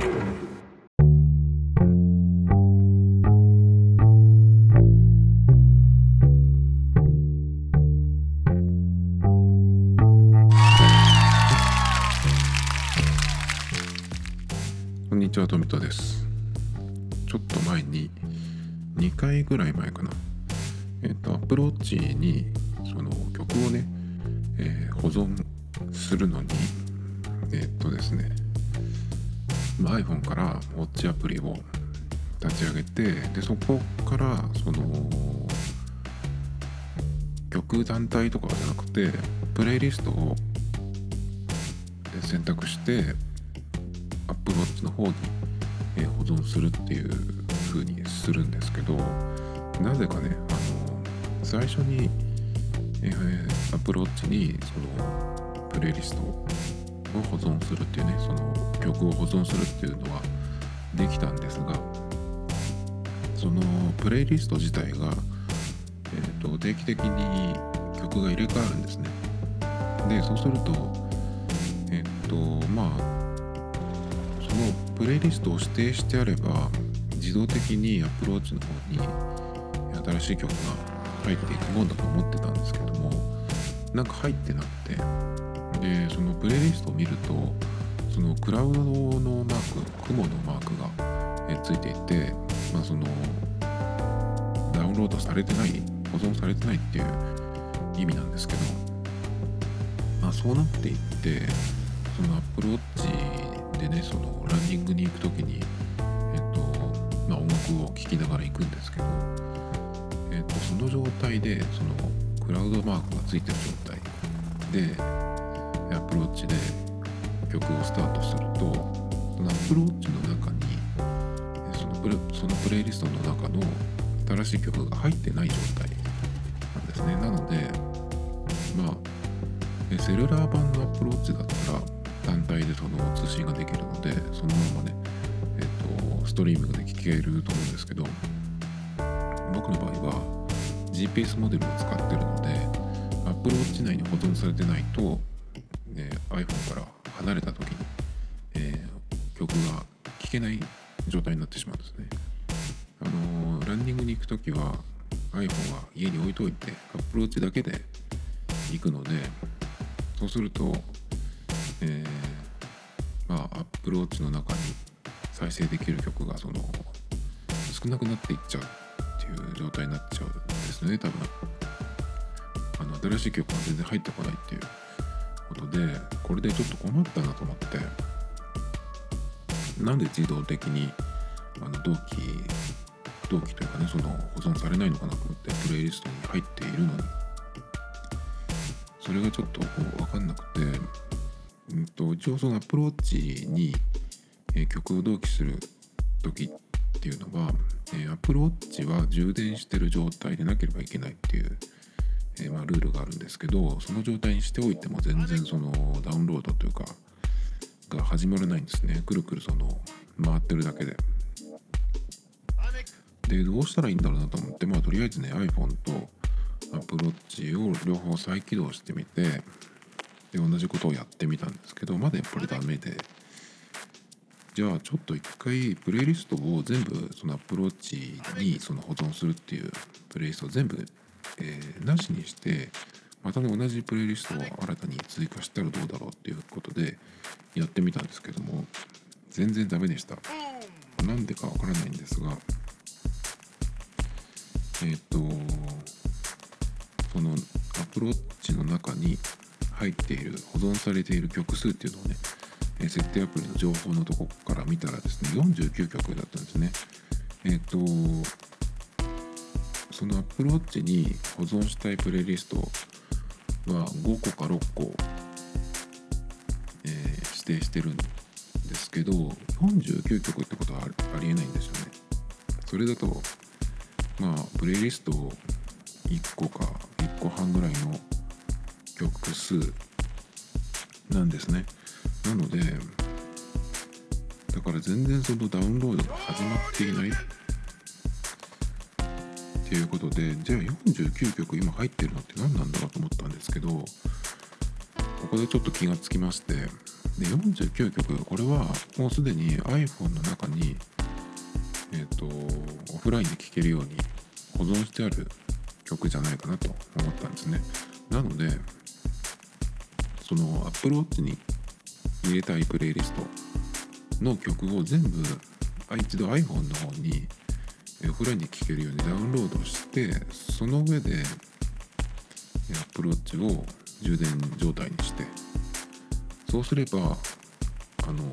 こんにちは、富田です。ちょっと前に、2回ぐらい前かな。えっ、と、アプローチに、その曲をね、えー保存するのに、えっ、とですね、まあ iPhone からウォッチアプリを立ち上げて、で、そこから、その、曲団体とかじゃなくて、プレイリストをえ選択して、アップローチの方に、え保存するっていう風にするんですけどなぜかねあの最初に、えーアプローチにそのプレイリストをを保存するっていうねその曲を保存するっていうのはできたんですがそのプレイリスト自体が、えー、と定期的に曲が入れ替わるんですね。でそうするとえっ、とまあそのプレイリストを指定してあれば自動的にアプローチの方に新しい曲が入っていくもんだと思ってたんですけどもなんか入ってなくて。でそのプレイリストを見るとそのクラウドのマーク雲のマークがえついていて、まあ、そのダウンロードされてない保存されてないっていう意味なんですけど、まあ、そうなっていってその Apple Watch でねそのランニングに行く時にえっとまあ音楽を聴きながら行くんですけどえっとその状態でそのクラウドマークがついてる状態で Apple Watch で曲をスタートするとその Apple Watch の中にそのプレそのプレイリストの中の新しい曲が入ってない状態なんですね。なのでまあセルラー版の Apple Watch だったら単体でその通信ができるのでそのままね、えっとストリーミングで聴けると思うんですけど僕の場合は GPS モデルを使ってるので Apple Watch 内に保存されてないと、iPhone から離れた時に、えー曲が聴けない状態になってしまうんですね。あのーランニングに行く時は iPhone は家に置いといてアプローチだけで行くのでそうすると、えーまあアップローチの中に再生できる曲がその少なくなっていっちゃうっていう状態になっちゃうんですね多分あの新しい曲が全然入ってこないっていうことでこれでちょっと困ったなと思って。なんで自動的にあの同期同期というかねその保存されないのかなと思ってプレイリストに入っているのに。それがちょっとこう分かんなくて、うん、と一応そのアプローチに、え曲を同期する時っていうのは、えーアプローチは充電してる状態でなければいけないっていう、えーまあ、ルールがあるんですけどその状態にしておいても全然そのダウンロードというかが始まらないんですねくるくるその回ってるだけで。でどうしたらいいんだろうなと思ってまあとりあえずね iPhone と Apple Watch を両方再起動してみてで同じことをやってみたんですけどまだやっぱりダメでじゃあちょっと一回プレイリストを全部その Apple Watch にその保存するっていうプレイリストを全部、えーなしにしてまたね同じプレイリストを新たに追加したらどうだろうっていうことでやってみたんですけども全然ダメでした。なんでかわからないんですがえっ、とそのアプローチの中に入っている保存されている曲数っていうのをね設定アプリの情報のとこから見たらですね49曲だったんですね。えっ、とそのアプローチに保存したいプレイリストは5個か6個、えー指定してるんですけど49曲ってことはありえないんですよね。それだとまあプレイリストを1個か1個半ぐらいの曲数なんですね。なのでだから全然そのダウンロードが始まっていないっていうことでじゃあ49曲今入ってるのって何なんだろうと思ったんですけどここでちょっと気がつきましてで49曲これはもうすでに iPhone の中にえっ、とオフラインで聴けるように保存してある曲じゃないかなと思ったんですね。なのでその Apple Watch に入れたいプレイリストの曲を全部一度 iPhone の方にオフラインで聴けるようにダウンロードしてその上で Apple Watch を充電状態にしてそうすればあの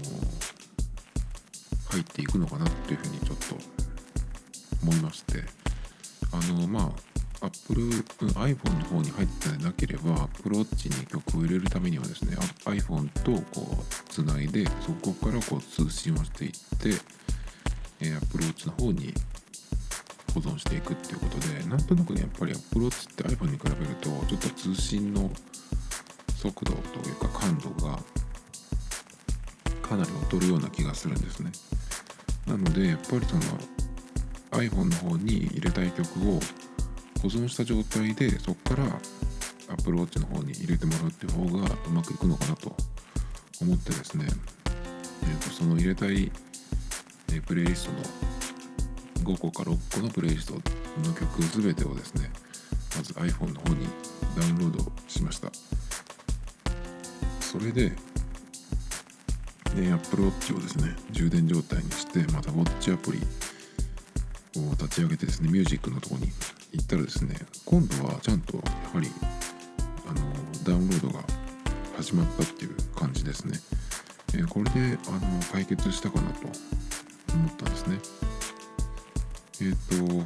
入っていくのかなっていうふうにちょっと思いましてあのまあ Apple iPhone の方に入ってなければ Apple Watch に曲を入れるためにはですね iPhone とこうつないでそこからこう通信をしていって、え、Apple Watch の方に保存していくっていうことでなんとなくねやっぱり Apple Watch って iPhone に比べるとちょっと通信の速度というか感度がかなり劣るような気がするんですね。なのでやっぱりその iPhone の方に入れたい曲を保存した状態でそこから Apple Watch の方に入れてもらうっていう方がうまくいくのかなと思ってですね、えー、とその入れたい、プレイリストの5個か6個のプレイリストの曲全てをですねまず iPhone の方にダウンロードしました。それで、ね、Apple Watch をですね充電状態にしてまた Watch アプリを立ち上げてですねミュージックのとこに行ったらですね今度はちゃんとやはりあのダウンロードが始まったっていう感じですね、え、これであの解決したかなと思ったんですね。えっ、ー、と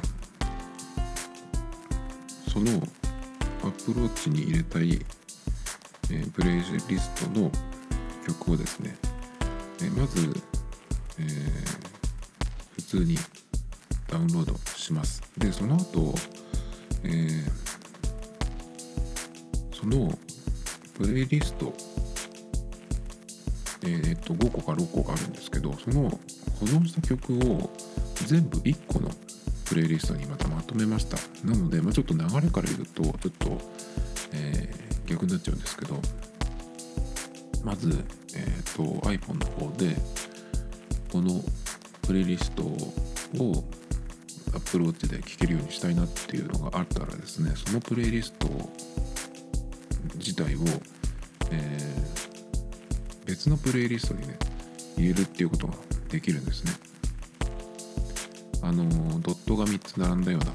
その Apple Watch に入れたい、えー、プレイリストの曲をですね、えまず、え普通にダウンロードします。でその後、え、そのプレイリストえー、っと5個か6個があるんですけどその保存した曲を全部1個のプレイリストにまたまとめました。なので、まあ、ちょっと流れから言うとちょっと、えー、逆になっちゃうんですけどまず、えーと、iPhone の方でこのプレイリストを Apple Watch で聴けるようにしたいなっていうのがあったらですねそのプレイリスト自体を、えー、別のプレイリストにね入れるっていうことができるんですね。あのドットが3つ並んだような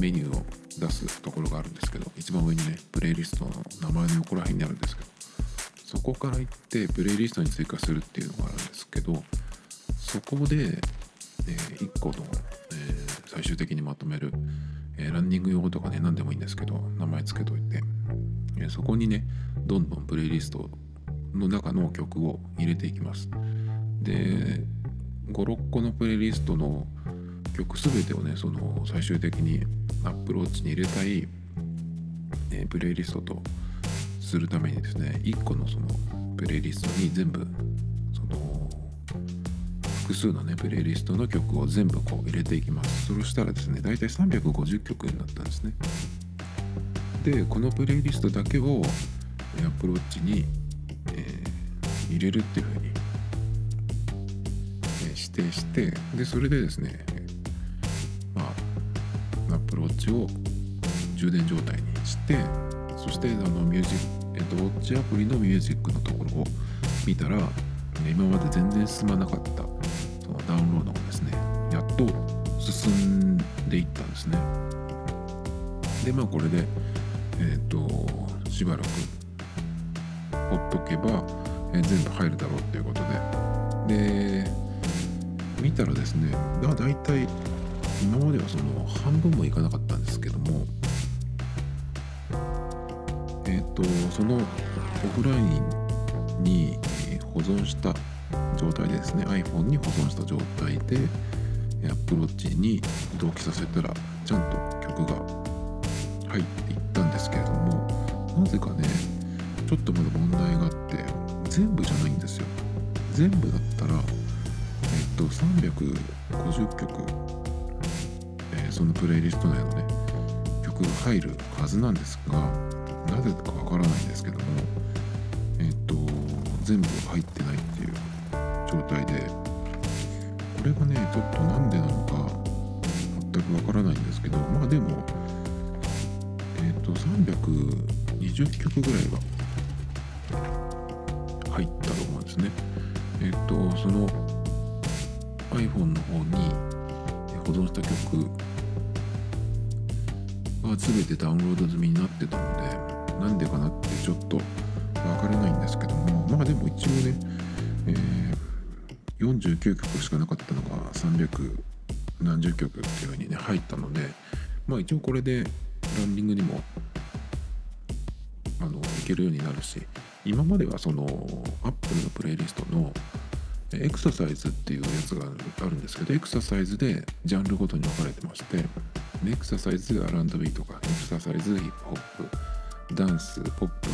メニューを出すところがあるんですけど一番上にねプレイリストの名前の横ら辺にあるんですけどそこから行ってプレイリストに追加するっていうのがあるんですけどそこで、えー、1個のえ最終的にまとめる、えー、ランニング用語とかね何でもいいんですけど名前つけといて、え、そこにねどんどんプレイリストの中の曲を入れていきます。で56個のプレイリストの曲全てをねその最終的にアップローチに入れたい、え、プレイリストとするためにですね1個のそのプレイリストに全部その複数のねプレイリストの曲を全部こう入れていきます。そしたらですね大体350曲になったんですね。でこのプレイリストだけを Apple Watch に、えー、入れるっていうふうに、定してでそれでですねまあ Apple Watch を充電状態にしてそしてあのミュージック、えっと、ウォッチアプリのミュージックのところを見たら今まで全然進まなかったそのダウンロードがですねやっと進んでいったんですね。でまあこれでえっ、としばらくほっとけば、え、全部入るだろうっていうことで。で見たらですねだだいたい今まではその半分もいかなかったんですけどもえっ、ー、とそのオフラインに保存した状態でですね iPhone に保存した状態で Apple Watch に同期させたらちゃんと曲が入っていったんですけれどもなぜかねちょっとまだ問題があって全部じゃないんですよ。全部だったらっと350曲、えー、そのプレイリスト内のね曲が入るはずなんですがなぜかわからないんですけどもえっと全部入ってないっていう状態でこれがねちょっとなんでなのか全くわからないんですけどまあでもえっ、と320曲ぐらいは入ったと思うんですね。えっ、とその iPhone の方に保存した曲が全てダウンロード済みになってたのでなんでかなってちょっとわからないんですけどもまあでも一応ね、えー、49曲しかなかったのが300何十曲っていう風にね入ったのでまあ一応これでランディングにもあのいけるようになるし今まではその Apple のプレイリストのエクササイズっていうやつがあるんですけどエクササイズでジャンルごとに分かれてましてエクササイズ R&B とかエクササイズヒップホップダンスポップ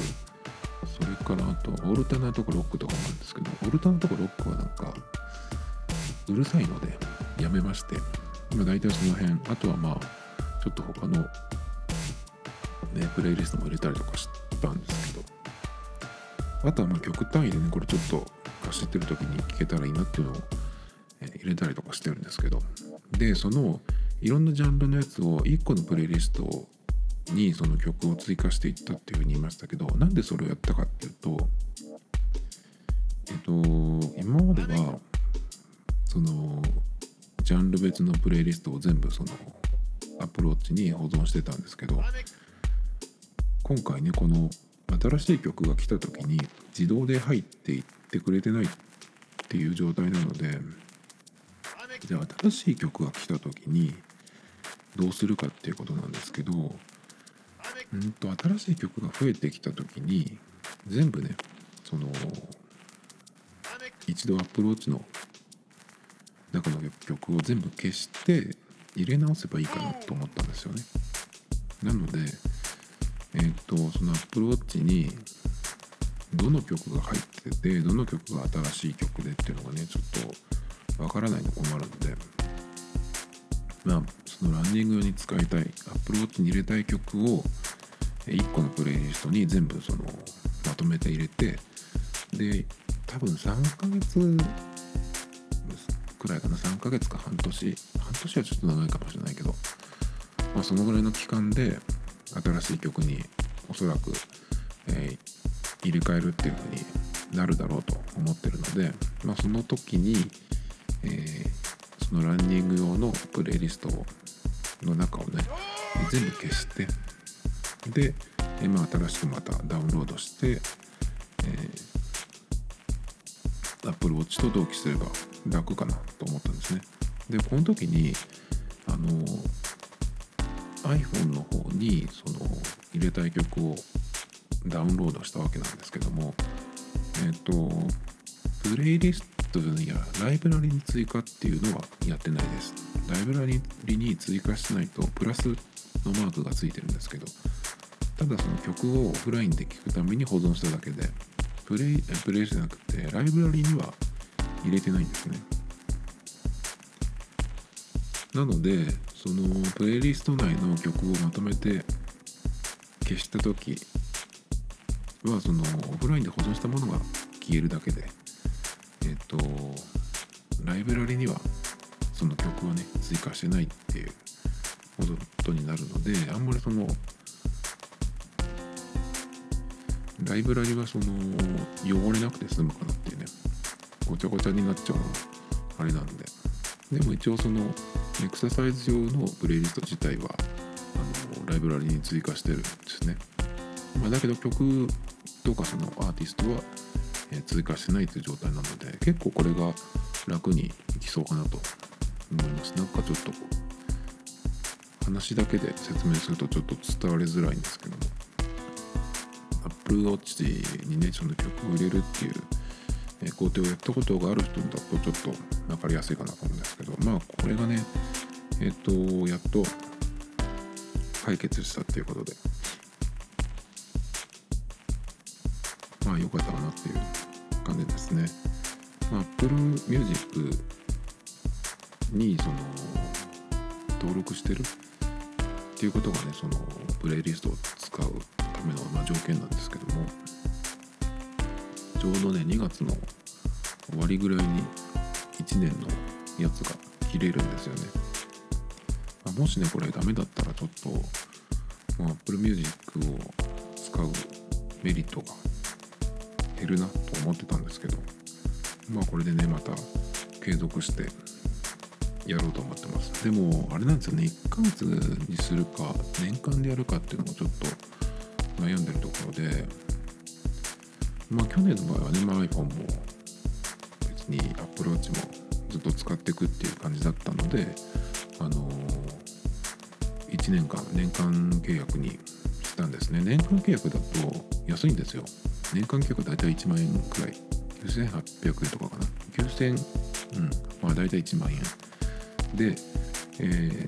それからあとオルタナとかロックとかもあるんですけどオルタナとかロックはなんかうるさいのでやめまして今大体その辺あとはまあちょっと他のねプレイリストも入れたりとかしたんですけど。あとはまあ曲単位でねこれちょっと走ってる時に聴けたらいいなっていうのを、入れたりとかしてるんですけど。でそのいろんなジャンルのやつを1個のプレイリストにその曲を追加していったっていうふうに言いましたけどなんでそれをやったかっていうとえっと今まではそのジャンル別のプレイリストを全部そのアプローチに保存してたんですけど今回ねこの新しい曲が来た時に自動で入っていってくれてないっていう状態なのでじゃあ新しい曲が来た時にどうするかっていうことなんですけどうんと新しい曲が増えてきた時に全部ねその一度アプローチの中の曲を全部消して入れ直せばいいかなと思ったんですよね。なので、えっ、ー、とそのアプローチにどの曲が入っててどの曲が新しい曲でっていうのがねちょっとわからないの困るんで。まあそのランニング用に使いたいアプローチに入れたい曲を1個のプレイリストに全部そのまとめて入れてで多分3ヶ月くらいかな3ヶ月か半年半年はちょっと長いかもしれないけど、まあ、そのぐらいの期間で新しい曲におそらく、入れ替えるっていう風になるだろうと思ってるので、まあ、その時に、えー、そのランニング用のプレイリストの中をね全部消してで、えまあ、新しくまたダウンロードして、えー、Apple Watch と同期すれば楽かなと思ったんですね。でこの時にあの iPhone の方にその入れたい曲をダウンロードしたわけなんですけどもえっ、とプレイリストやライブラリに追加っていうのはやってないです。ライブラリに追加しないとプラスのマークがついてるんですけどただその曲をオフラインで聴くために保存しただけでプレイプレイじゃなくてライブラリには入れてないんですね。なのでそのプレイリスト内の曲をまとめて消した時はそのオフラインで保存したものが消えるだけでえっ、とライブラリにはその曲をね追加してないっていうことになるのであんまりそのライブラリはその汚れなくて済むかなっていうねごちゃごちゃになっちゃうのあれなんで。でも一応そのエクササイズ用のプレイリスト自体はあのライブラリに追加してるんですね、まあ、だけど曲とかそのアーティストは、追加してないという状態なので結構これが楽にいきそうかなと思います。なんかちょっと話だけで説明するとちょっと伝わりづらいんですけども。Apple Watch にねその曲を入れるっていう工程をやったことがある人だとちょっと分かりやすいかなと思うんですけどまあこれがねえっ、とやっと解決したっていうことで。まあ良かったかなっていう感じですね。まあ、Apple Music にその登録してるっていうことがねそのプレイリストを使うための、まあ、条件なんですけどもちょうどね2月の終わりぐらいに1年のやつが切れるんですよね、まあ、もしねこれダメだったらちょっともう Apple Music を使うメリットが減るなと思ってたんですけどまあこれでねまた継続してやろうと思ってます。でもあれなんですよね1ヶ月にするか年間でやるかっていうのもちょっと悩んでるところでまあ去年の場合はね、まあ、iPhone も別に Apple Watch もずっと使っていくっていう感じだったのであのー、1年間年間契約にしたんですね。年間契約だと安いんですよ。年間契約大体1万円くらい。9800円とかかな。9000うん。まあ大体1万円。で、え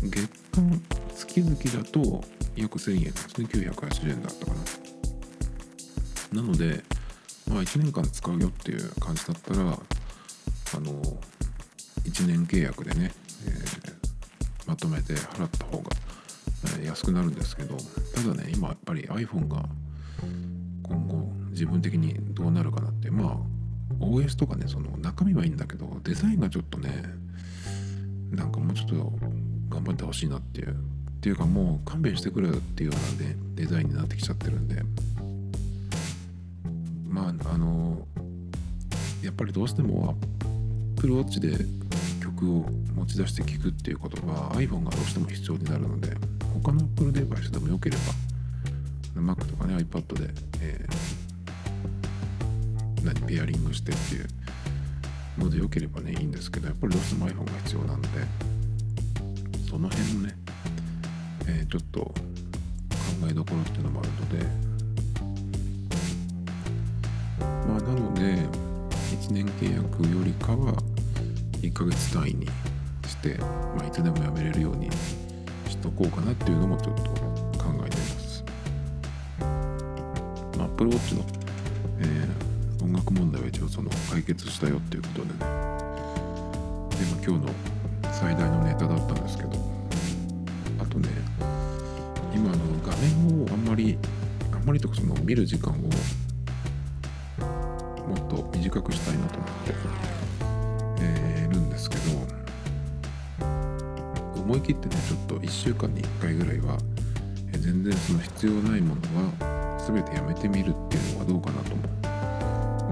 ー、月間月々だと約1000円ですね。980円だったかな。なのでまあ1年間使うよっていう感じだったらあの1年契約でね、えー、まとめて払った方が、安くなるんですけどただね今やっぱり iPhone が自分的にどうなるかなって。まあ OS とかねその中身はいいんだけどデザインがちょっとねなんかもうちょっと頑張ってほしいなっていう。っていうかもう勘弁してくれよっていうようなねデザインになってきちゃってるんで。まああのやっぱりどうしても Apple Watch で曲を持ち出して聴くっていうことは iPhone がどうしても必要になるので他の Apple デバイスでもよければ Mac とかね iPad で、えー、何ペアリングしてっていうので良ければねいいんですけどやっぱりどうしても iPhone が必要なんでその辺のね、えー、ちょっと考えどころっていうのもあるのでまあなので1年契約よりかは1ヶ月単位にして、まあ、いつでもやめれるようにしとこうかなっていうのもちょっと考えています。まあ、Apple Watch の、えー音楽問題は一応その解決したよっていうことでね。で、ま、今日の最大のネタだったんですけど。あとね今の画面をあんまりあんまりとかその見る時間をもっと短くしたいなと思って、えー、るんですけど。思い切ってねちょっと1週間に1回ぐらいは、全然その必要ないものは全てやめてみるっていうのはどうかなと思う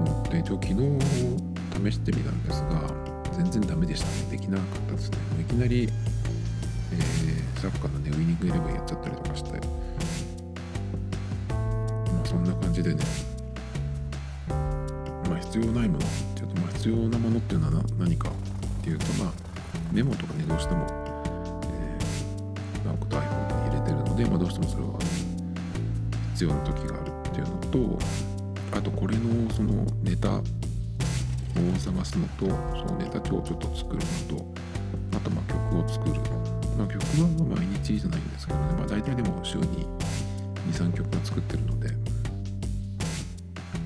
思って一応昨日試してみたんですが全然ダメでしたね。できなかったですね。いきなり、えー、サッカーのねウィニングイレブンやっちゃったりとかしてまあそんな感じでねまあ必要ないものっていうとまあ必要なものっていうのは何かっていうとまあメモとかねどうしても、えー、なおこと iPhone に入れてるので、まあ、どうしてもそれは必要な時があるっていうのとあとこれのそのネタを探すのとそのネタ帳をちょっと作るのとあとま曲を作る。まあ曲は毎日じゃないんですけどね。まあ大体でも週に23曲は作ってるので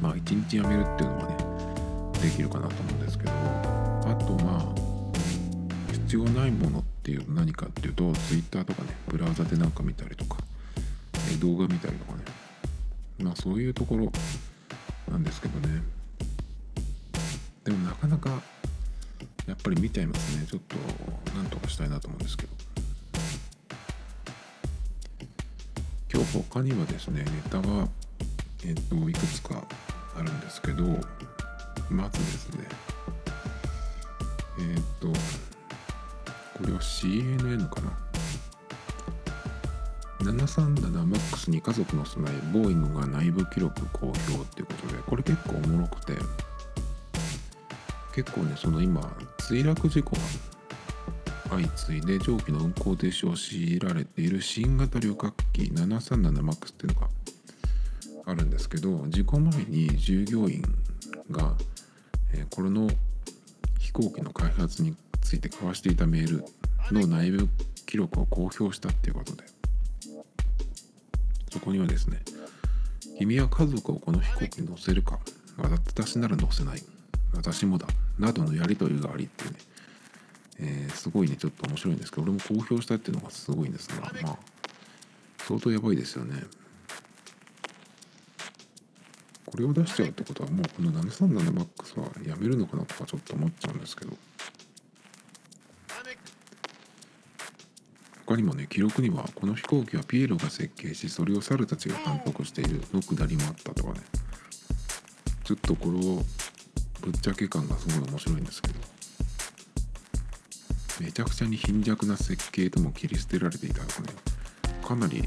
まあ1日やめるっていうのはねできるかなと思うんですけど。あとまあ必要ないものっていう何かっていうと Twitter とかねブラウザでなんか見たりとか動画見たりとかね。まあそういうところなんですけどね。でもなかなかやっぱり見ちゃいますね。ちょっとなんとかしたいなと思うんですけど。今日他にはですねネタはえっ、といくつかあるんですけどまずですねえっ、とこれは CNN かな。737MAX に家族の備えボーイングが内部記録公表っていうことでこれ結構おもろくて結構ねその今墜落事故が相次いで蒸気の運行停止を強いられている新型旅客機 737MAX っていうのがあるんですけど事故前に従業員が、えー、これの飛行機の開発について交わしていたメールの内部記録を公表したっていうことでこにはですね君は家族をこの飛行機に乗せるか私なら乗せない私もだなどのやり取りがありってね、えー、すごいねちょっと面白いんですけど俺も公表したっていうのがすごいんですがまあ相当やばいですよね。ここれを出しちゃうってことはもうこの 737MAX はやめるのかなとかちょっと思っちゃうんですけど。他にもね記録にはこの飛行機はピエロが設計しそれを猿たちが監督しているのくだりもあったとかね。ちょっとこのぶっちゃけ感がすごい面白いんですけど。めちゃくちゃに貧弱な設計とも切り捨てられていたのがねかなりは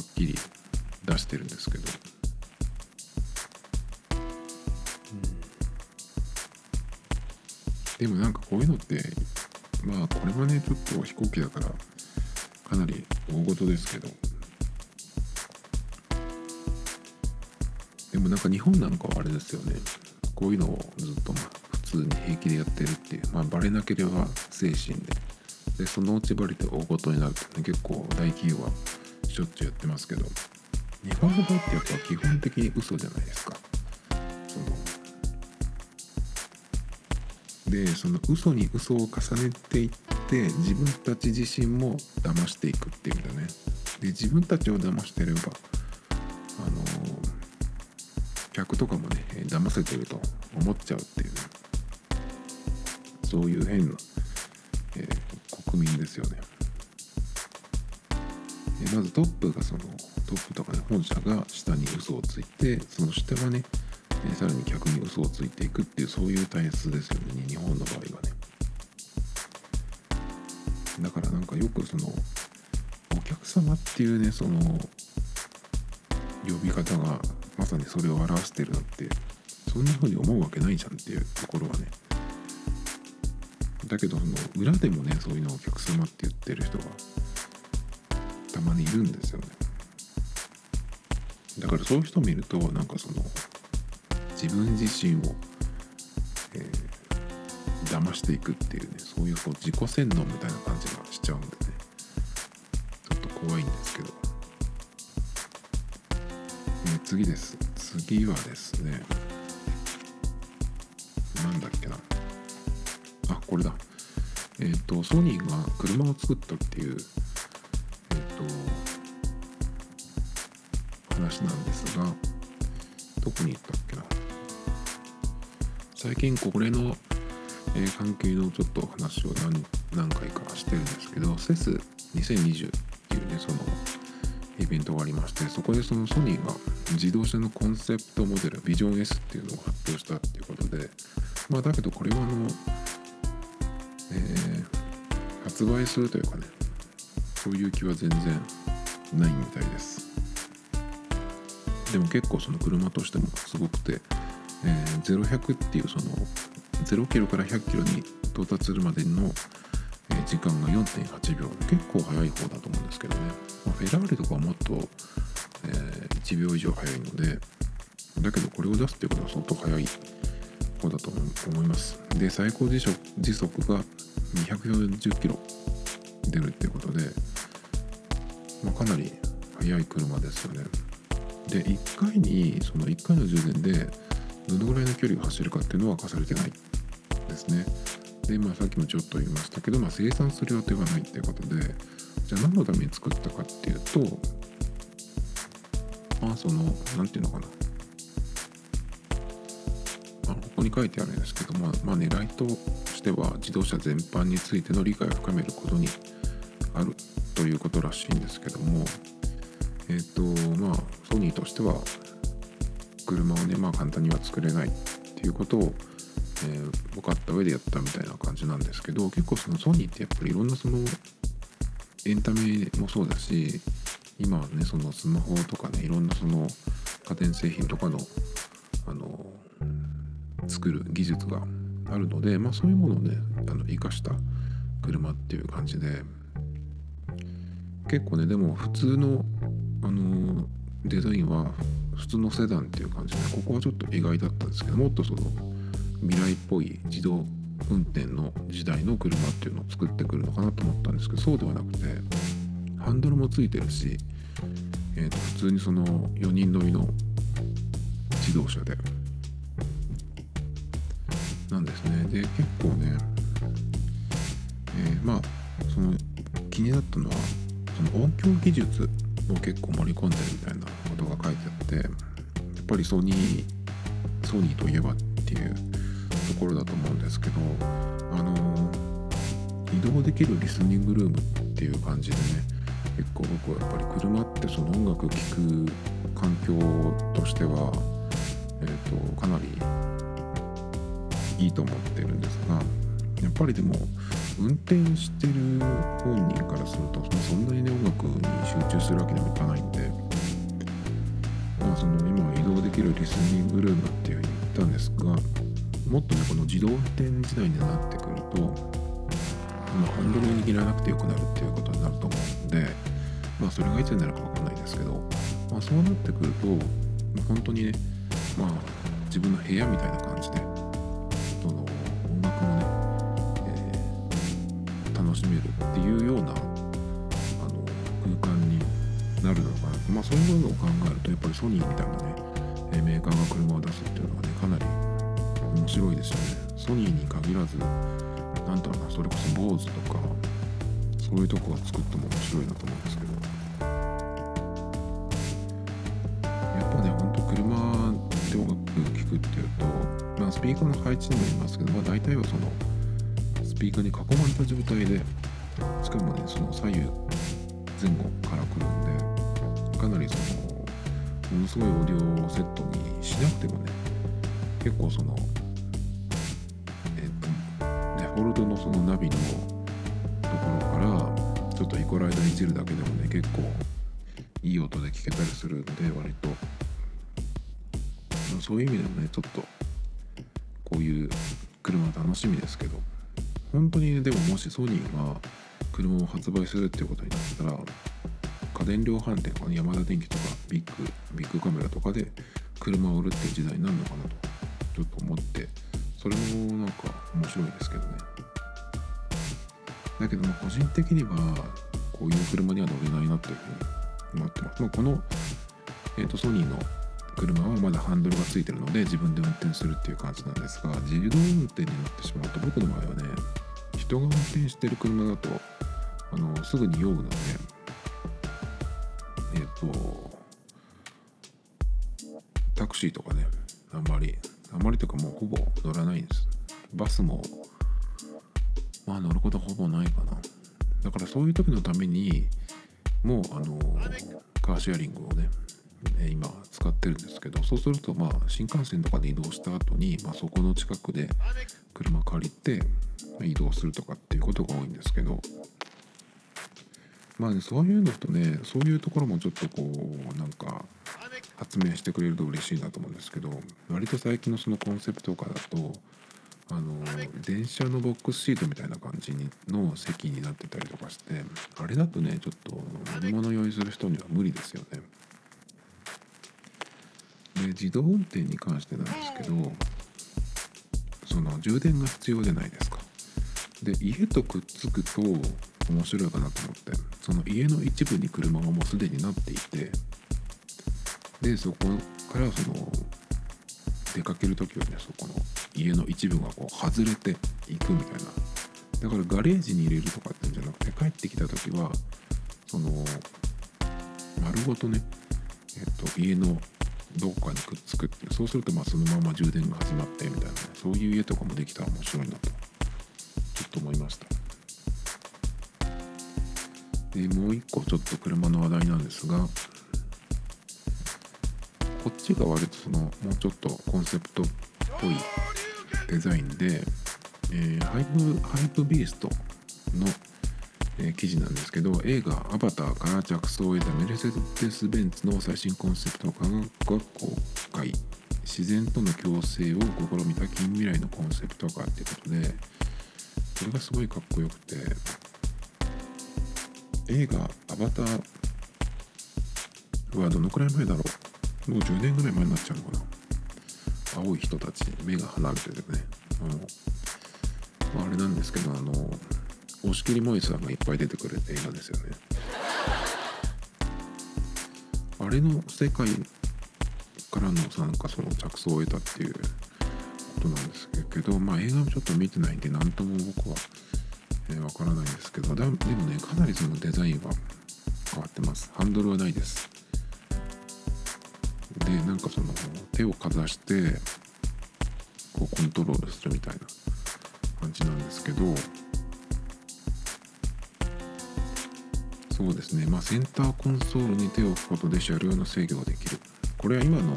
っきり出してるんですけど、でもなんかこういうのってまあこれはねちょっと飛行機だからかなり大事ですけど。でもなんか日本なんかはあれですよね。こういうのをずっとまあ普通に平気でやってるっていう。まあバレなければ精神で。でそのうちバレて大事になるってね結構大企業はしょっちゅうやってますけど。日本の場合ってやっぱ基本的に嘘じゃないですか。そのでその嘘に嘘を重ねていって自分たち自身も騙していくっていうんだね。で自分たちを騙してればあの客とかもね騙せてると思っちゃうっていうね。そういう変な、えー、国民ですよね。まずトップがそのトップとかね本社が下に嘘をついてその下がねえさらに客に嘘をついていくっていうそういう体質ですよね日本の場合はね。だからなんかよくそのお客様っていうねその呼び方がまさにそれを表してるのってそんな風に思うわけないじゃんっていうところはね。だけどその裏でもねそういうのをお客様って言ってる人がたまにいるんですよね。だからそういう人を見るとなんかその自分自身を、えー、騙していくっていうねそういうこう自己洗脳みたいな感じがしちゃうんでね。ちょっと怖いんですけど、えー、次です。次はですね。なんだっけな。あこれだ。えっ、ー、とソニーが車を作ったっていうえっ、と話なんですがどこに行ったっけな。最近これの、えー、関係のちょっと話を何回かしてるんですけど CES2020 っていうねそのイベントがありましてそこでそのソニーが自動車のコンセプトモデルビジョン S っていうのを発表したっていうことでまあだけどこれはあの、えー、発売するというかねそういう気は全然ないみたいです。でも結構その車としてもすごくてえー、0100っていうその0キロから100キロに到達するまでの、え、時間が4.8秒。結構速い方だと思うんですけどね、まあ、フェラーリとかはもっと、えー、1秒以上速いのでだけどこれを出すっていうことは相当速い方だと思います。で最高時速時速が240キロ出るっていうことで、まあ、かなり速い車ですよね。で1回にその1回の充電でどのぐらいの距離を走るかっていうのは明かされてないですね。で、まあ、さっきもちょっと言いましたけど、まあ、生産する予定はないっていうことでじゃあ何のために作ったかっていうとまあその何て言うのかなまあ、ここに書いてあるんですけど、まあ、まあ狙いとしては自動車全般についての理解を深めることにあるということらしいんですけどもえっ、ー、とまあソニーとしては車をねまあ簡単には作れないっていうことを、えー、分かった上でやったみたいな感じなんですけど結構そのソニーってやっぱりいろんなそのエンタメもそうだし今はねそのスマホとかねいろんなその家電製品とかのあの作る技術があるので、まあ、そういうものをねあの生かした車っていう感じで結構ねでも普通のあのデザインは普通のセダンっていう感じでここはちょっと意外だったんですけどもっとその未来っぽい自動運転の時代の車っていうのを作ってくるのかなと思ったんですけどそうではなくてハンドルもついてるし、えー、と普通にその4人乗りの自動車でなんですね。で結構ね、えー、まあその気になったのはその音響技術。を結構盛り込んでるみたいなことが書いてあってやっぱりソニーソニーといえばっていうところだと思うんですけどあの移動できるリスニングルームっていう感じでね結構僕はやっぱり車ってその音楽聴く環境としては、えーと、かなりいいと思ってるんですがやっぱりでも運転してる本人からするとそんなにね音楽に集中するわけにもいかないんでまあその今移動できるリスニングルームっていうふうに言ったんですがもっとねこの自動運転時代になってくるとまあ、ハンドルを握らなくてよくなるっていうことになると思うので、まあ、それがいつになるか分かんないですけど、まあ、そうなってくると、本当にね、まあ、自分の部屋みたいな感じでっていうようなあの空間になるのかな。まあそういうものを考えるとやっぱりソニーみたいなねメーカーが車を出すっていうのはねかなり面白いですよね。ソニーに限らずなんだろうなそれこそ坊主とかそういうとこが作っても面白いなと思うんですけど。やっぱねほんと車で音楽聴くっていうとまあスピーカーの配置にもよりますけどまあ大体はそのスピーカーに囲まれた状態でしかもねその左右前後から来るんでかなりそのものすごいオーディオセットにしなくてもね結構そのえっとデフォルトのそのナビのところからちょっとイコライザーいじるだけでもね結構いい音で聞けたりするんで割と。そういう意味でもねちょっとこういう車楽しみですけど本当に、ね、でももしソニーが車を発売するっていうことになったら家電量販店とか、ね、ヤマダ電機とかビッグビッグカメラとかで車を売るっていう時代になるのかなとちょっと思ってそれもなんか面白いですけどね。だけども個人的にはこういう車には乗れないなというふうに思ってます、まあ、この、えーと、ソニーの車はまだハンドルがついてるので自分で運転するっていう感じなんですが自動運転になってしまうと僕の場合はね人が運転してる車だとあのすぐに酔うのでえっ、とタクシーとかねあんまりあんまりというかもうほぼ乗らないんです。バスもまあ乗ることほぼないかな。だからそういう時のためにもうあのカーシェアリングをね今使ってるんですけどそうするとまあ新幹線とかで移動した後に、まあ、そこの近くで車借りて移動するとかっていうことが多いんですけどまあねそういうのとねそういうところもちょっとこうなんか発明してくれると嬉しいなと思うんですけど割と最近のそのコンセプトとかだとあの電車のボックスシートみたいな感じにの席になってたりとかしてあれだとねちょっと乗り物用意する人には無理ですよね。で自動運転に関してなんですけどその充電が必要じゃないですか。で家とくっつくと面白いかなと思って。その家の一部に車がもうすでになっていて。でそこからその出かける時はねそこの家の一部がこう外れていくみたいな。だからガレージに入れるとかってんじゃなくて帰ってきた時はその丸ごとねえっと家のどこかにくっつくっていうそうするとまあそのまま充電が始まってみたいな、ね、そういう家とかもできたら面白いなとちょっと思いました。でもう一個ちょっと車の話題なんですがこっちが割とそのもうちょっとコンセプトっぽいデザインで、えー、 Hype Hypebeast の、えー、記事なんですけど映画「アバター」から着想を得たメルセデス・ベンツの最新コンセプトカーが公開自然との共生を試みた近未来のコンセプトカーっていうことでこれがすごいかっこよくて映画「アバター」はどのくらい前だろう。もう10年ぐらい前になっちゃうのかな。青い人たち目が離れててね。あの、まあ、あれなんですけどあの押切萌さんがいっぱい出てくる映画ですよね。あれの世界からのなんかその着想を得たっていうことなんですけどまあ映画もちょっと見てないんで何とも僕は、えー、からないですけどでもねかなりそのデザインは変わってます。ハンドルはないです。でなんかその手をかざしてこうコントロールするみたいな感じなんですけどそうですね。まあセンターコンソールに手を置くことで車両の制御ができる。これは今の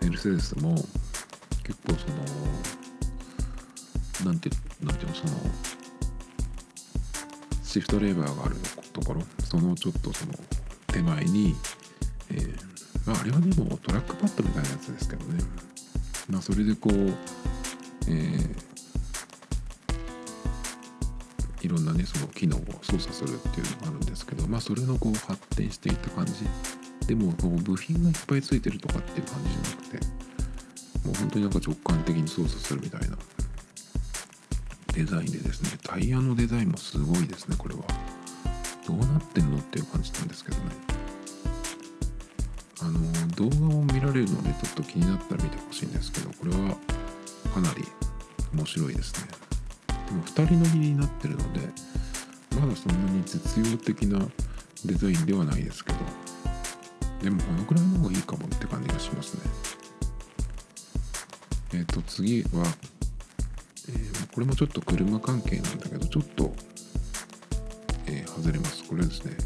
メルセデスも結構そのなんてなんていうのそのシフトレーバーがあるところそのちょっとその手前に、えーまあ、あれはでもトラックパッドみたいなやつですけどね、まあ、それでこう、えー、いろんなねその機能を操作するっていうのがあるんですけど、まあ、それのこう発展していった感じ。でもこう部品がいっぱいついてるとかっていう感じじゃなくてもう本当になんか直感的に操作するみたいなデザインでですねタイヤのデザインもすごいですねこれは。どうなってんのっていう感じなんですけどね。あの動画を見られるのでちょっと気になったら見てほしいんですけどこれはかなり面白いですね。でも2人乗りになってるのでまだそんなに実用的なデザインではないですけどでもこのくらいの方がいいかもって感じがしますね。えっ、と次はえー、これもちょっと車関係なんだけどちょっと、えー、外れます。これですね、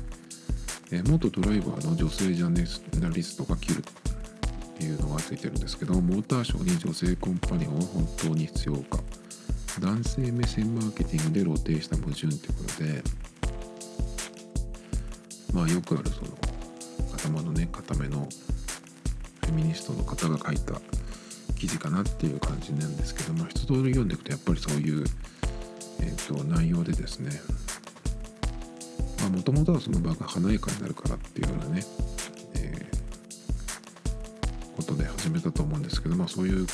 えー、元ドライバーの女性ジャーナリストが切るっていうのがついてるんですけどモーターショーに女性コンパニオンは本当に必要か。男性目線マーケティングで露呈した矛盾ってことでまあよくあるその頭のね固めのフェミニストの方が書いた記事かなっていう感じなんですけども一通り読んでいくとやっぱりそういう、えーと、内容でですねもともとはその場が華やかになるからっていうようなね、えー、ことで始めたと思うんですけど、まあ、そういう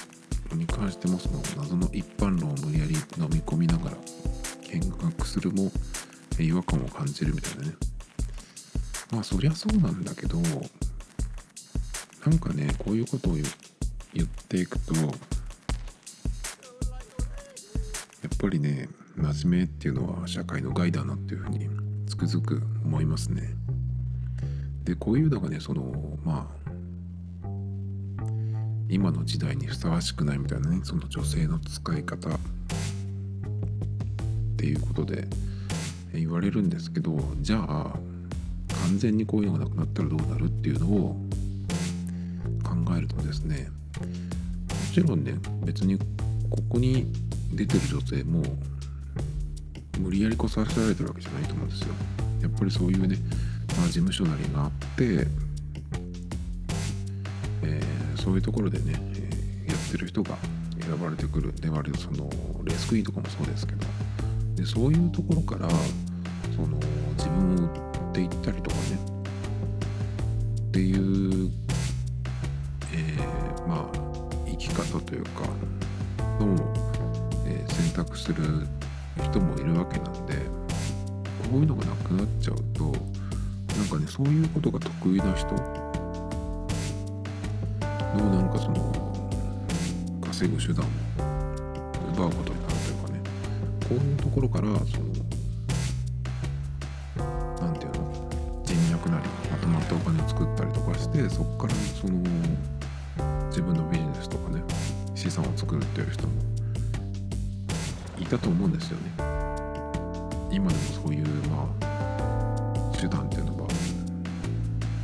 のに関してもその謎の一般論を無理やり飲み込みながら見学するも違和感を感じるみたいなね。まあそりゃそうなんだけどなんかねこういうことを言っ言っていくとやっぱりね真面目っていうのは社会の害だなっていうふうにつくづく思いますね。でこういうのがねそのまあ今の時代にふさわしくないみたいなねその女性の使い方っていうことで言われるんですけどじゃあ完全にこういうのがなくなったらどうなるっていうのを考えるとですねもちろんね別にここに出てる女性も無理やりこさせられてるわけじゃないと思うんですよ。やっぱりそういうね、まあ、事務所なりがあって、えー、そういうところでね、え、やってる人が選ばれてくる。で割とそのレースクイーンとかもそうですけど。でそういうところからその自分を売っていったりとかね。っていう方というかの、えー、選択する人もいるわけなんでこういうのがなくなっちゃうとなんかねそういうことが得意な人のなんかその稼ぐ手段を奪うことになるというかねこういうところからその何て言うの人脈なりまとまったお金を作ったりとかしてそこからその自分のビ資産を作るっていう人もいたと思うんですよね。今でもそういうまあ手段っていうのが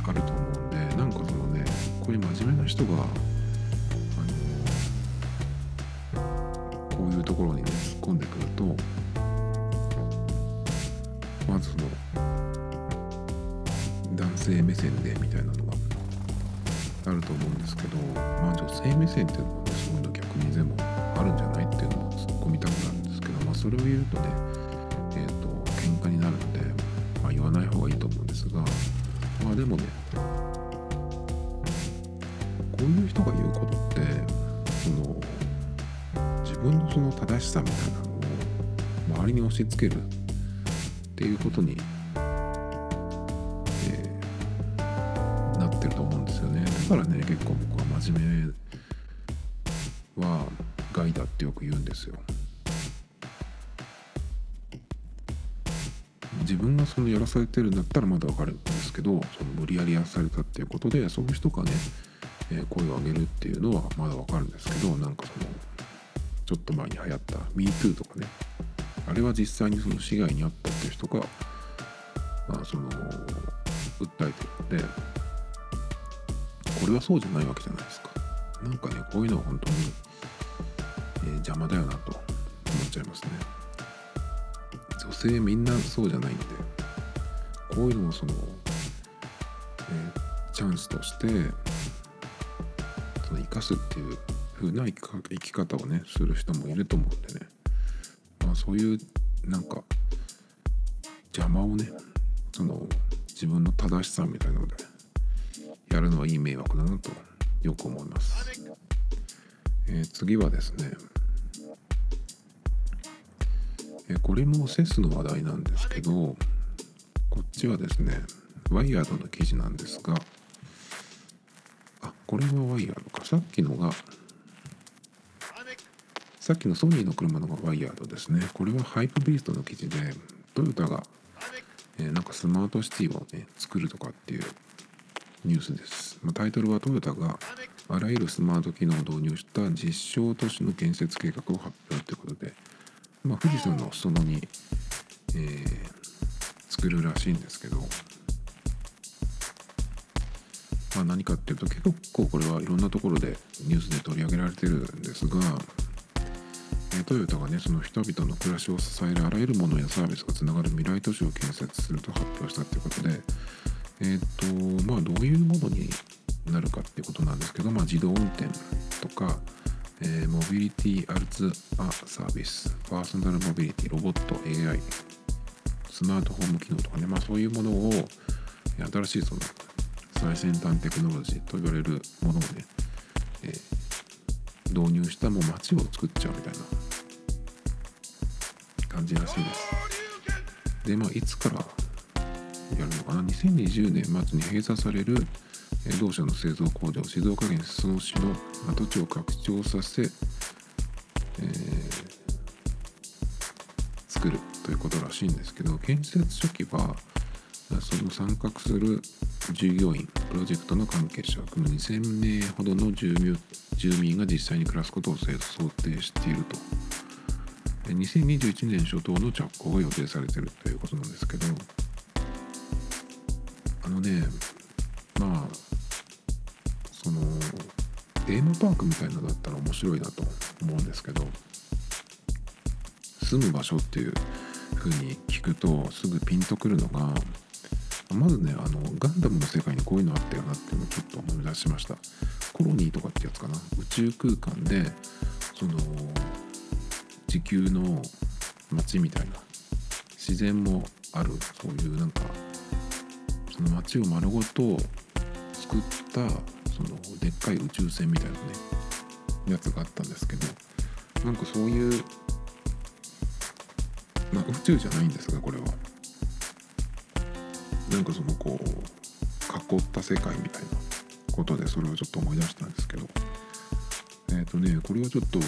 あると思うんでなんかそのねこういう真面目な人があのこういうところにね突っ込んでくるとまずその男性目線でみたいなのがあると思うんですけど、まあ、女性目線っていうのもねそういうの逆にでもあるんじゃないっていうのも突っ込みたくなるんですけど、まあ、それを言うとねえ、ー、と喧嘩になるので、まあ、言わない方がいいと思うんですがまあでもねこういう人が言うことってその自分のその正しさみたいなのを周りに押し付けるっていうことにからね結構僕は真面目く言うんですよ。自分がそのやらされてるんだったらまだ分かるんですけどその無理やりやらされたっていうことでそういう人がね、えー、声を上げるっていうのはまだわかるんですけどなんかそのちょっと前に流行った MeToo とかね。あれは実際にその被害に遭ったっていう人が、まあ、その訴えてるのでこれはそうじゃないわけじゃないですか。なんかねこういうのは本当に、えー、邪魔だよなと思っちゃいますね。女性みんなそうじゃないんでこういうのをその、えー、チャンスとしてその生かすっていう風な生き方をねする人もいると思うんでね。まあそういうなんか邪魔をねその自分の正しさみたいなのでやるのはいい迷惑だなとよく思います、えー、次はですね、え、これもセスの話題なんですけどこっちはですねワイヤードの記事なんですがあこれはワイヤードか。さっきのがさっきのソニーの車のがワイヤードですね。これはハイプビーストの記事でトヨタが、えー、なんかスマートシティをね作るとかっていうニュースです、まあ、タイトルはトヨタがあらゆるスマート機能を導入した実証都市の建設計画を発表ということで、まあ、富士山の裾野に、えー、作るらしいんですけど、まあ、何かっていうと結構これはいろんなところでニュースで取り上げられてるんですがトヨタがねその人々の暮らしを支えるあらゆるものやサービスがつながる未来都市を建設すると発表したということでえっ、ー、とまあどういうものになるかっていうことなんですけど、まあ、自動運転とか、えー、モビリティアルツアサービス。パーソナルモビリティロボット AI スマートホーム機能とかね、まあ、そういうものを新しいその最先端テクノロジーと言われるものをね、えー、導入したもう街を作っちゃうみたいな。感じらしいです。でまあいつからやるのかな？2020年末に閉鎖される同社の製造工場静岡県裾野市の跡地を拡張させ、えー、作るということらしいんですけど建設初期はその参画する従業員プロジェクトの関係者を含む2000名ほどの住民が実際に暮らすことを想定していると。2021年初頭の着工が予定されているということなんですけどあのねまあそのテーマパークみたいなのだったら面白いなと思うんですけど住む場所っていう風に聞くとすぐピンとくるのがまずねあのガンダムの世界にこういうのあったよなっていうのをちょっと思い出しました。コロニーとかってやつかな？宇宙空間でその地球の街みたいな自然もあるそういうなんかその街を丸ごと作ったそのでっかい宇宙船みたいなねやつがあったんですけどなんかそういうまあ宇宙じゃないんですがこれは。なんかそのこう囲った世界みたいなことでそれをちょっと思い出したんですけどえっ、ー、とねこれをちょっと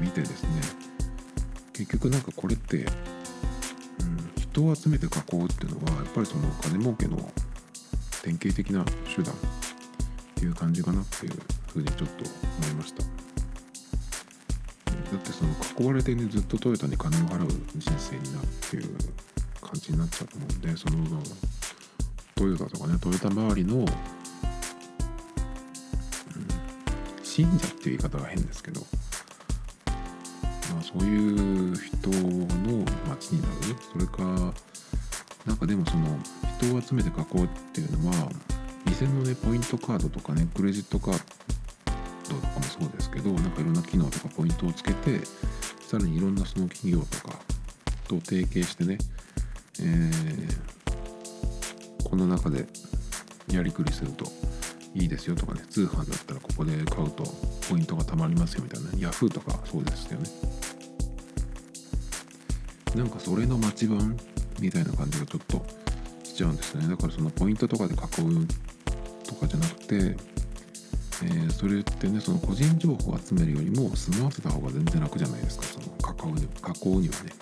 見てですね結局なんかこれって、うん、人を集めて囲うっていうのはやっぱりその金儲けの典型的な手段っていう感じかなっていうふうにちょっと思いました。だってその囲われてねずっとトヨタに金を払う人生になっていう感じになっちゃうと思うんでそのトヨタとかねトヨタ周りの、うん、信者っていう言い方は変ですけどまあそういう人の街になる。それかなんかでもその人を集めて囲うっていうのは店のねポイントカードとかねクレジットカードとかもそうですけどなんかいろんな機能とかポイントをつけてさらにいろんなその企業とかと提携してね、えー、この中でやりくりするといいですよとかね通販だったらここで買うとポイントが貯まりますよみたいな Yahoo とかそうですよね。なんかそれの待ち番みたいな感じがちょっとちゃうんですね。だからそのポイントとかで囲うとかじゃなくて、えー、それってねその個人情報を集めるよりも済ませた方が全然楽じゃないですか。その加工に加工にはね。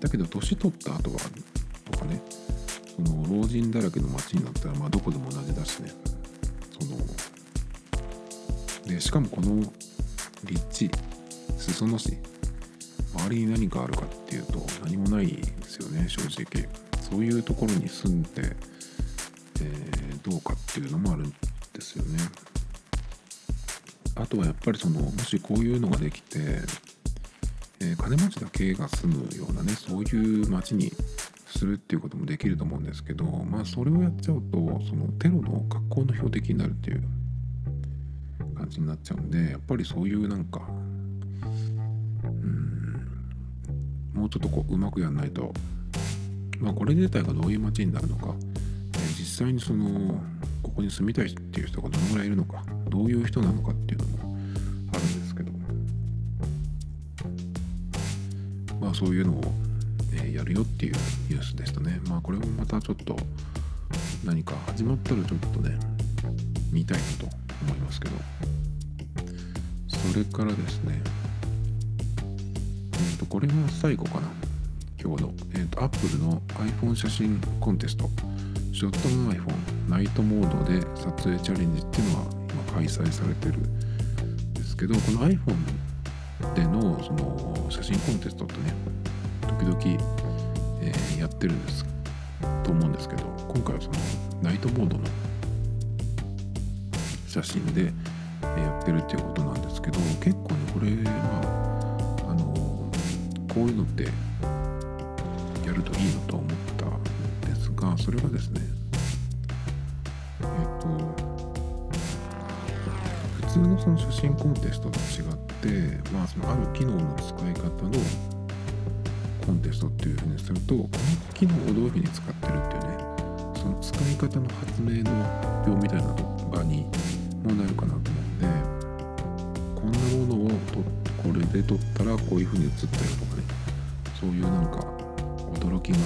だけど年取った後はとかねその老人だらけの街になったらまあどこでも同じだしね。そのでしかもこの立地裾野市周りに何かあるかっていうと何もないですよね正直。そういうところに住んで、えー、どうかっていうのもあるんですよね。あとはやっぱりそのもしこういうのができて、えー、金持ちだけが住むようなねそういう街にするっていうこともできると思うんですけどまあそれをやっちゃうとそのテロの格好の標的になるっていう感じになっちゃうんでやっぱりそういうなんかうんもうちょっとこううまくやんないとまあこれ自体がどういう街になるのか、えー、実際にそのここに住みたいっていう人がどのぐらいいるのか。どういう人なのかっていうのもあるんですけど。まあそういうのを、えー、やるよっていうニュースでしたね。まあこれもまたちょっと何か始まったらちょっとね見たいなと思いますけど。それからですね。えっ、とこれが最後かな。今日の、えーと、と Apple の iPhone 写真コンテスト。ショットの iPhone ナイトモードで撮影チャレンジっていうのは今開催されてるんですけどこの iPhone でのその写真コンテストってね時々、えー、やってるんですと思うんですけど今回はそのナイトモードの写真でやってるっていうことなんですけど結構ねこれはあのこういうのってるといいのと思ったんですがそれはですねえっ、ー、と普通のその写真コンテストと違ってまあそのある機能の使い方のコンテストっていうふうにするとこの機能をどういうふうに使ってるっていうねその使い方の発明の発表みたいな場にもなるかなと思うんでこんなものをとこれで撮ったらこういう風に映ったりとかねそういうなんか驚きが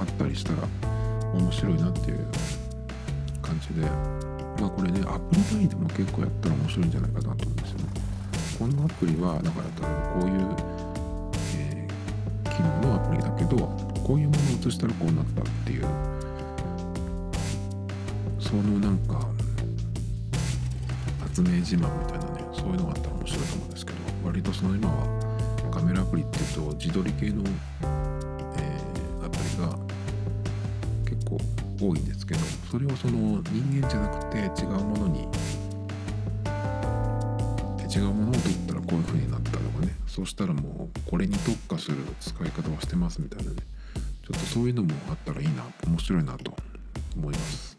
あったりしたら面白いなっていう感じでまあこれねアプリ単位でも結構やったら面白いんじゃないかなと思うんですよね。このアプリはだから例えばこういう、えー、機能のアプリだけどこういうものを映したらこうなったっていうそのなんか発明自慢みたいなねそういうのがあったら面白いと思うんですけど割とその今はカメラアプリっていうと自撮り系の、多いんですけどそれをその人間じゃなくて違うものに違うものを取ったらこういう風になったとかね。そうしたらもうこれに特化する使い方をしてますみたいなね。ちょっとそういうのもあったらいいな面白いなと思います。